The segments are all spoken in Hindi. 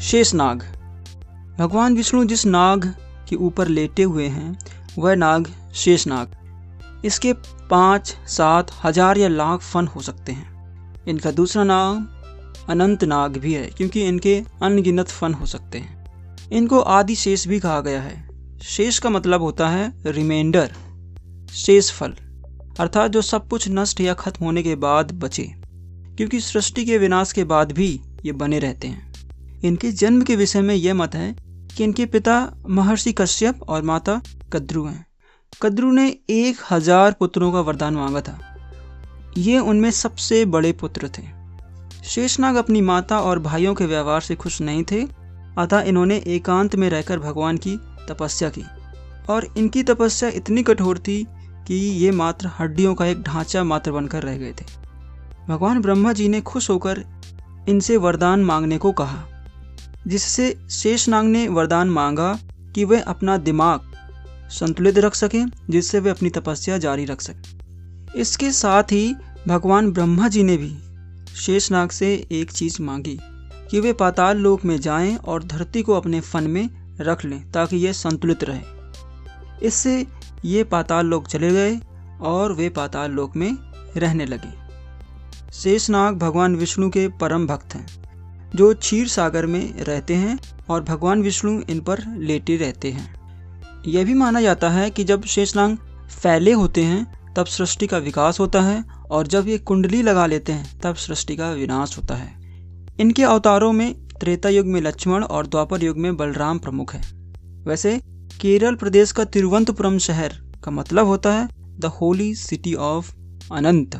शेष नाग। भगवान विष्णु जिस नाग के ऊपर लेटे हुए हैं, वह नाग शेष नाग। इसके पाँच, सात हज़ार या लाख फन हो सकते हैं। इनका दूसरा नाम अनंत नाग भी है, क्योंकि इनके अनगिनत फन हो सकते हैं। इनको आदि शेष भी कहा गया है। शेष का मतलब होता है रिमाइंडर शेष फल, अर्थात जो सब कुछ नष्ट या खत्म होने के बाद बचे, क्योंकि सृष्टि के विनाश के बाद भी ये बने रहते हैं। इनके जन्म के विषय में यह मत है कि इनके पिता महर्षि कश्यप और माता कद्रु हैं। कद्रु ने एक हज़ार पुत्रों का वरदान मांगा था। ये उनमें सबसे बड़े पुत्र थे। शेषनाग अपनी माता और भाइयों के व्यवहार से खुश नहीं थे, अतः इन्होंने एकांत में रहकर भगवान की तपस्या की। और इनकी तपस्या इतनी कठोर थी कि ये मात्र हड्डियों का एक ढांचा मात्र बनकर रह गए थे। भगवान ब्रह्मा जी ने खुश होकर इनसे वरदान मांगने को कहा। जिससे शेषनाग ने वरदान मांगा कि वे अपना दिमाग संतुलित रख सकें, जिससे वे अपनी तपस्या जारी रख सकें। इसके साथ ही भगवान ब्रह्मा जी ने भी शेषनाग से एक चीज़ मांगी कि वे पाताल लोक में जाएँ और धरती को अपने फन में रख लें, ताकि ये संतुलित रहे। इससे ये पाताल लोक चले गए और वे पाताल लोक में रहने लगे। शेषनाग भगवान विष्णु के परम भक्त हैं। जो क्षीर सागर में रहते हैं और भगवान विष्णु इन पर लेटे रहते हैं। यह भी माना जाता है कि जब शेषनांग फैले होते हैं, तब सृष्टि का विकास होता है और जब ये कुंडली लगा लेते हैं, तब सृष्टि का विनाश होता है। इनके अवतारों में त्रेता युग में लक्ष्मण और द्वापर युग में बलराम प्रमुख है। वैसे, केरल प्रदेश का तिरुवंतपुरम शहर का मतलब होता है the holy city of Anant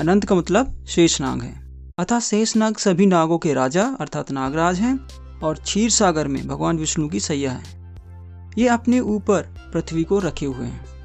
Anant का मतलब शेषनाग है। अतः शेषनाग सभी नागों के राजा अर्थात नागराज हैं और क्षीर सागर में भगवान विष्णु की सैया है। ये अपने ऊपर पृथ्वी को रखे हुए हैं।